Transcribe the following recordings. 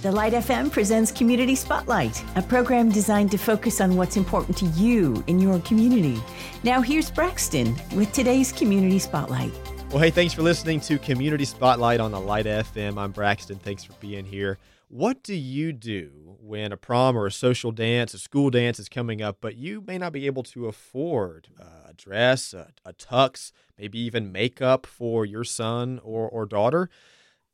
The Light FM presents Community Spotlight, a program designed to focus on what's important to you in your community. Now, here's Braxton with today's Community Spotlight. Well, hey, thanks for listening to Community Spotlight on the Light FM. I'm Braxton. Thanks for being here. What do you do when a prom or a social dance, a school dance is coming up, but you may not be able to afford a dress, a, a tux, maybe even makeup for your son or, or daughter?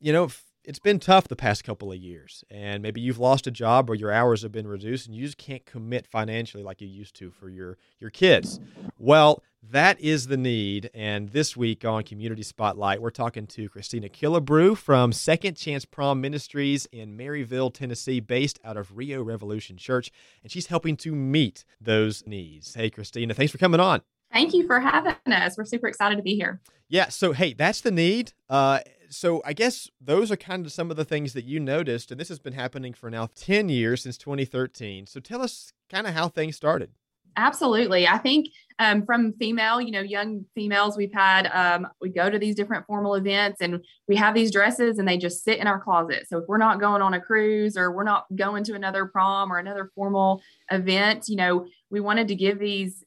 You know, it's been tough the past couple of years and maybe you've lost a job or your hours have been reduced and you just can't commit financially like you used to for your your kids. Well that is the need and this week on community spotlight we're talking to kristina killebrew from second chance prom ministries in maryville tennessee based out of rio revolution church and she's helping to meet those needs. Hey kristina thanks for coming on. Thank you for having us. We're super excited to be here. Yeah so hey that's the need uh so I guess those are kind of some of the things that you noticed, and this has been happening for now 10 years since 2013. So tell us kind of how things started. Absolutely. I think um, from female, you know, young females, we've had, um, we go to these different formal events and we have these dresses and they just sit in our closet. So if we're not going on a cruise or we're not going to another prom or another formal event, you know, we wanted to give these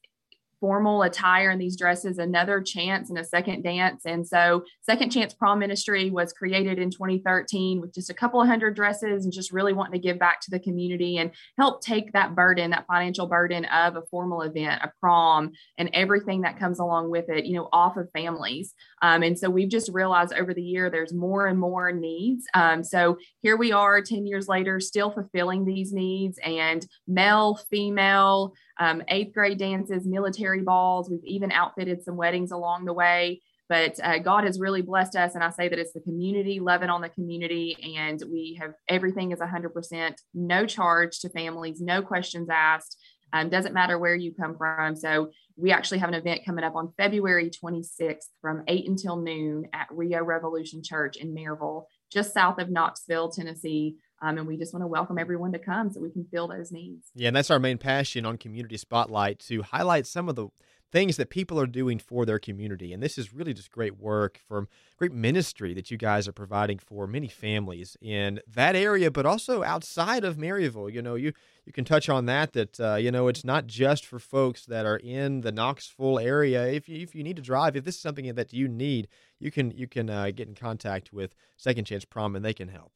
formal attire and these dresses another chance and a second dance. And so, Second Chance Prom Ministry was created in 2013 with just a couple of hundred dresses and just really wanting to give back to the community and help take that burden, that financial burden of a formal event, a prom, and everything that comes along with it, you know, off of families. Um, and so, we've just realized over the year there's more and more needs. Um, so, here we are 10 years later, still fulfilling these needs and male, female, um, eighth grade dances, military balls. We've even outfitted some weddings along the way. But uh, God has really blessed us. And I say that it's the community, loving on the community. And we have everything is 100% no charge to families, no questions asked. Um, doesn't matter where you come from. So we actually have an event coming up on February 26th from 8 until noon at Rio Revolution Church in Maryville, just south of Knoxville, Tennessee. Um, and we just want to welcome everyone to come so we can fill those needs. Yeah, and that's our main passion on Community Spotlight to highlight some of the things that people are doing for their community. And this is really just great work from great ministry that you guys are providing for many families in that area, but also outside of Maryville. You know, you you can touch on that. That uh, you know, it's not just for folks that are in the Knoxville area. If you if you need to drive, if this is something that you need, you can you can uh, get in contact with Second Chance Prom, and they can help.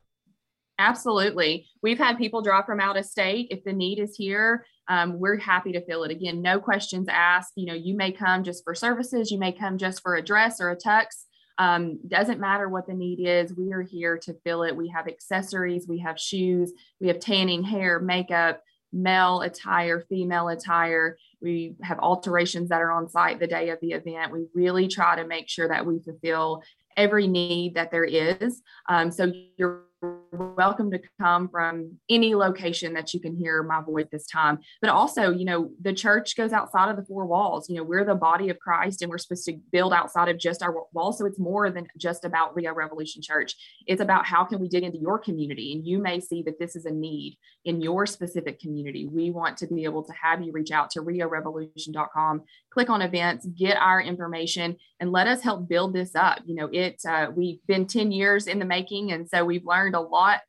Absolutely. We've had people drop from out of state. If the need is here, um, we're happy to fill it. Again, no questions asked. You know, you may come just for services, you may come just for a dress or a tux. Um, doesn't matter what the need is, we are here to fill it. We have accessories, we have shoes, we have tanning, hair, makeup, male attire, female attire. We have alterations that are on site the day of the event. We really try to make sure that we fulfill every need that there is. Um, so you're welcome to come from any location that you can hear my voice this time. But also, you know, the church goes outside of the four walls. You know, we're the body of Christ and we're supposed to build outside of just our walls. So it's more than just about Rio Revolution Church. It's about how can we dig into your community? And you may see that this is a need in your specific community. We want to be able to have you reach out to riorevolution.com, click on events, get our information, and let us help build this up. You know, it uh, we've been 10 years in the making, and so we've learned a lot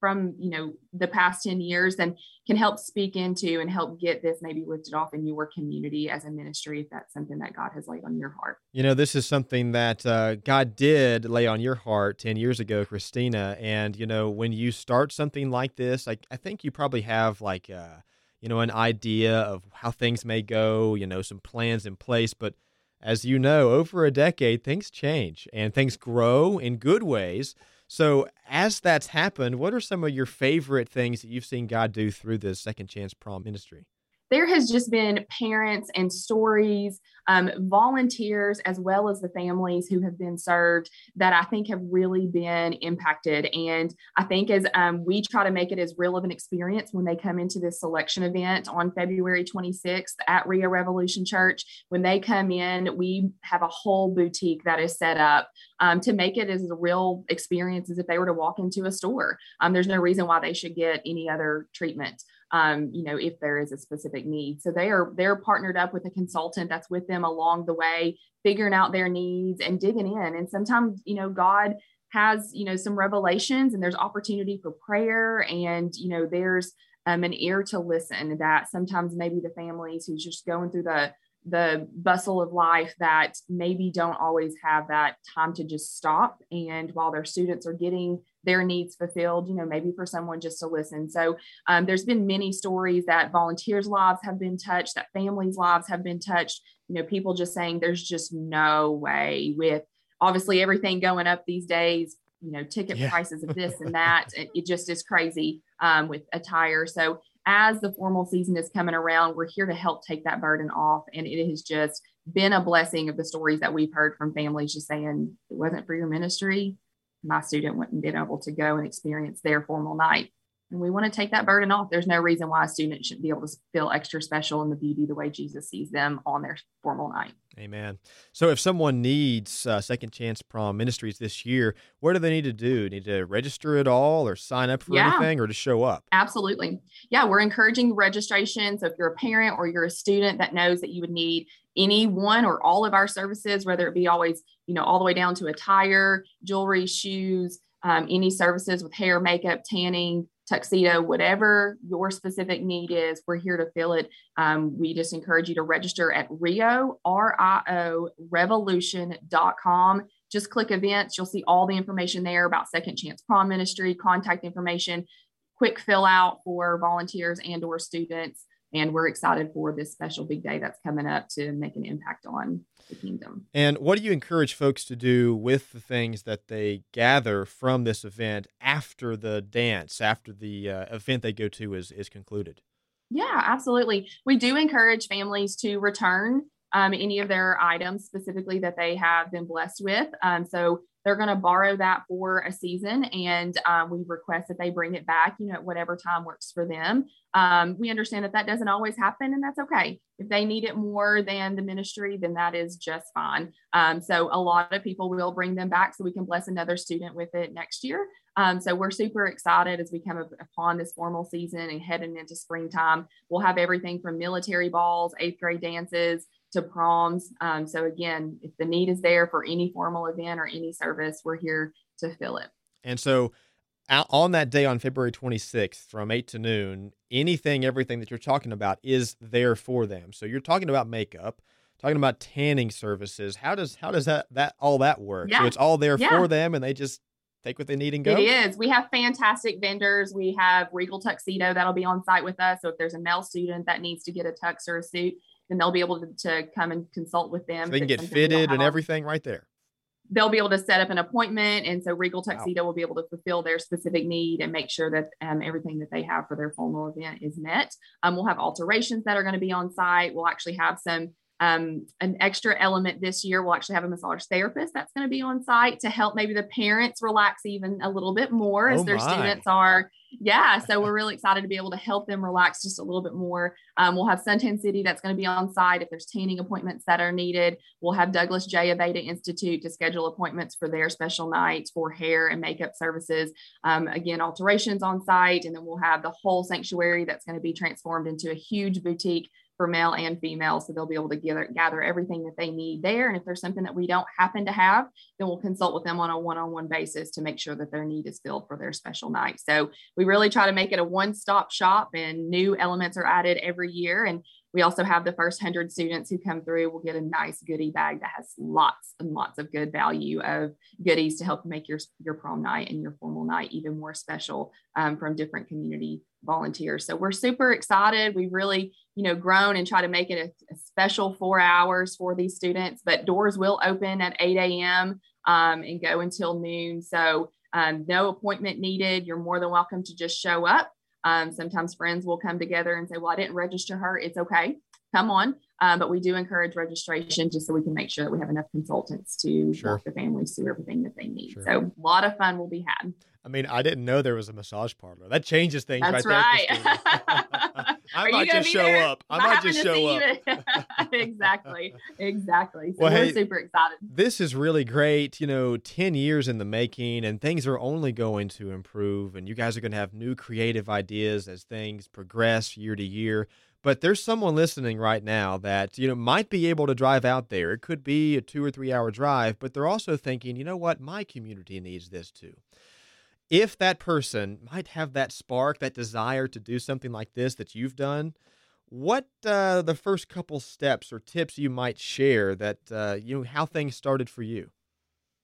from you know the past 10 years and can help speak into and help get this maybe lifted off in your community as a ministry if that's something that god has laid on your heart. You know this is something that uh, god did lay on your heart 10 years ago kristina. And you know when you start something like this i, I think you probably have like uh, you know an idea of how things may go you know some plans in place. But as you know over a decade things change and things grow in good ways so, as that's happened, what are some of your favorite things that you've seen God do through the Second Chance Prom ministry? There has just been parents and stories, um, volunteers, as well as the families who have been served that I think have really been impacted. And I think as um, we try to make it as real of an experience when they come into this selection event on February 26th at Rio Revolution Church, when they come in, we have a whole boutique that is set up um, to make it as a real experience as if they were to walk into a store. Um, there's no reason why they should get any other treatment um, you know, if there is a specific need. So they are they're partnered up with a consultant that's with them along the way, figuring out their needs and digging in. And sometimes, you know, God has you know some revelations and there's opportunity for prayer and you know there's um, an ear to listen that sometimes maybe the families who's just going through the the bustle of life that maybe don't always have that time to just stop. And while their students are getting their needs fulfilled you know maybe for someone just to listen. So um, there's been many stories that volunteers lives have been touched that families lives have been touched you know people just saying there's just no way with obviously everything going up these days you know ticket yeah. prices of this and that it, it, just is crazy um, with attire. So as the formal season is coming around we're here to help take that burden off. And it has just been a blessing of the stories that we've heard from families just saying it wasn't for your ministry. My student wouldn't been able to go and experience their formal night and we want to take that burden off. There's no reason why a student shouldn't be able to feel extra special in the beauty the way Jesus sees them on their formal night. Amen. So, if someone needs uh, Second Chance Prom Ministries this year, what do they need to do? Need to register at all, or sign up for yeah, anything, or to show up? Absolutely. Yeah, we're encouraging registration. So, if you're a parent or you're a student that knows that you would need any one or all of our services, whether it be always, you know, all the way down to attire, jewelry, shoes, um, any services with hair, makeup, tanning, tuxedo, whatever your specific need is, we're here to fill it. Um, we just encourage you to register at Rio, R-I-O, revolution.com. Just click events. You'll see all the information there about Second Chance Prom Ministry, contact information, quick fill out for volunteers and or students. And we're excited for this special big day that's coming up to make an impact on the kingdom. And what do you encourage folks to do with the things that they gather from this event after the dance, after the uh, event they go to is, is concluded? Yeah, absolutely. We do encourage families to return um, any of their items specifically that they have been blessed with. Um, so they're going to borrow that for a season and um, we request that they bring it back you know at whatever time works for them. Um, we understand that that doesn't always happen and that's okay. If they need it more than the ministry then that is just fine. Um, so a lot of people will bring them back so we can bless another student with it next year. Um, so we're super excited as we come upon this formal season and heading into springtime. We'll have everything from military balls eighth grade dances to proms. Um, so again, if the need is there for any formal event or any service, we're here to fill it. And so on that day on February 26th from 8 to noon, anything, everything that you're talking about is there for them. So you're talking about makeup, talking about tanning services. How does how does that that all that work? Yeah. So it's all there yeah. for them and they just take what they need and go? It is. We have fantastic vendors. We have Regal Tuxedo that'll be on site with us. So if there's a male student that needs to get a tux or a suit, then they'll be able to, to come and consult with them. So they can get fitted and everything right there. They'll be able to set up an appointment. And so Regal Tuxedo wow. will be able to fulfill their specific need and make sure that um, everything that they have for their formal event is met. Um, we'll have alterations that are going to be on site. We'll actually have some um, an extra element this year, we'll actually have a massage therapist that's going to be on site to help maybe the parents relax even a little bit more as oh their students are. Yeah, so we're really excited to be able to help them relax just a little bit more. Um, we'll have Suntan City that's going to be on site if there's tanning appointments that are needed. We'll have Douglas J. Aveda Institute to schedule appointments for their special nights for hair and makeup services. Um, again, alterations on site, and then we'll have the whole sanctuary that's going to be transformed into a huge boutique for male and female. So they'll be able to gather, gather everything that they need there. And if there's something that we don't happen to have, then we'll consult with them on a one on one basis to make sure that their need is filled for their special night. So we really try to make it a one stop shop, and new elements are added every year. And we also have the first 100 students who come through will get a nice goodie bag that has lots and lots of good value of goodies to help make your, your prom night and your formal night even more special um, from different community volunteers. So we're super excited. We've really, you know, grown and try to make it a, a special four hours for these students, but doors will open at 8 a.m. Um, and go until noon. So um, no appointment needed. You're more than welcome to just show up. Um, sometimes friends will come together and say, Well, I didn't register her. It's okay. Come on. Um, but we do encourage registration just so we can make sure that we have enough consultants to sure. walk the families through everything that they need. Sure. So a lot of fun will be had. I mean, I didn't know there was a massage parlor. That changes things That's right, right. I might just show there? up. I might just show up. exactly. Exactly. So well, we're hey, super excited. This is really great. You know, 10 years in the making, and things are only going to improve. And you guys are going to have new creative ideas as things progress year to year. But there's someone listening right now that, you know, might be able to drive out there. It could be a two or three hour drive, but they're also thinking, you know what, my community needs this too if that person might have that spark, that desire to do something like this that you've done, what uh, the first couple steps or tips you might share that uh, you know how things started for you?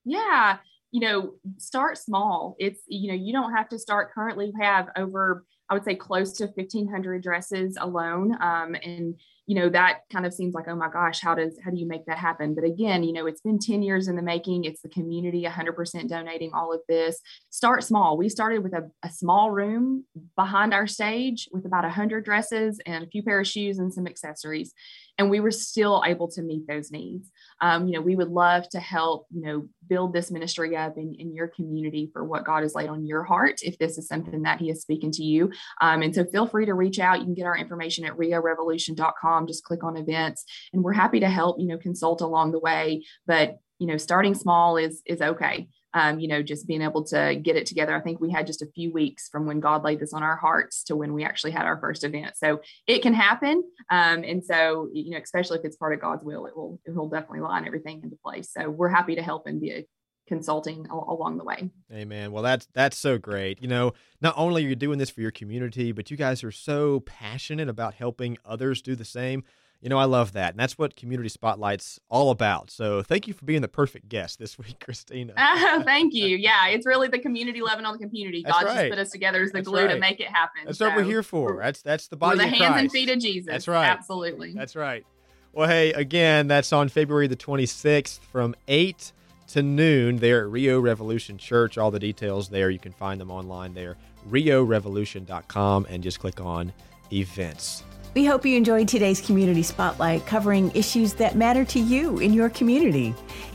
Yeah, you know, start small. It's you know you don't have to start. Currently, have over I would say close to 1,500 dresses alone, um, and you know that kind of seems like oh my gosh how does how do you make that happen? But again you know it's been 10 years in the making. It's the community 100% donating all of this. Start small. We started with a, a small room behind our stage with about 100 dresses and a few pair of shoes and some accessories and we were still able to meet those needs. Um, you know we would love to help you know build this ministry up in, in your community for what god has laid on your heart if this is something that he is speaking to you. Um, and so feel free to reach out. You can get our information at riorevolution.com just click on events and we're happy to help you know consult along the way. But you know starting small is is okay um, you know, just being able to get it together. I think we had just a few weeks from when God laid this on our hearts to when we actually had our first event. So it can happen. Um, and so, you know, especially if it's part of God's will, it will, it will definitely line everything into place. So we're happy to help and be a consulting along the way. Amen. Well, that's that's so great. You know, not only are you doing this for your community, but you guys are so passionate about helping others do the same. You know, I love that. And that's what Community Spotlight's all about. So thank you for being the perfect guest this week, Kristina. Uh, thank you. Yeah, it's really the community loving on the community. That's God right. just put us together as the that's glue right. to make it happen. That's so what we're here for. That's that's the body we're the hands Christ. and feet of Jesus. That's right. Absolutely. That's right. Well, hey, again, that's on February the 26th from 8 to noon there at Rio Revolution Church. All the details there. You can find them online there, riorevolution.com, and just click on events. We hope you enjoyed today's Community Spotlight covering issues that matter to you in your community.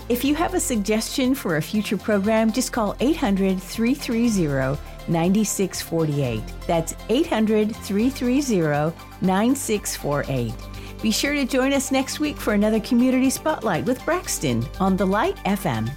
If you have a suggestion for a future program, just call 800 330 9648. That's 800 330 9648. Be sure to join us next week for another Community Spotlight with Braxton on The Light FM.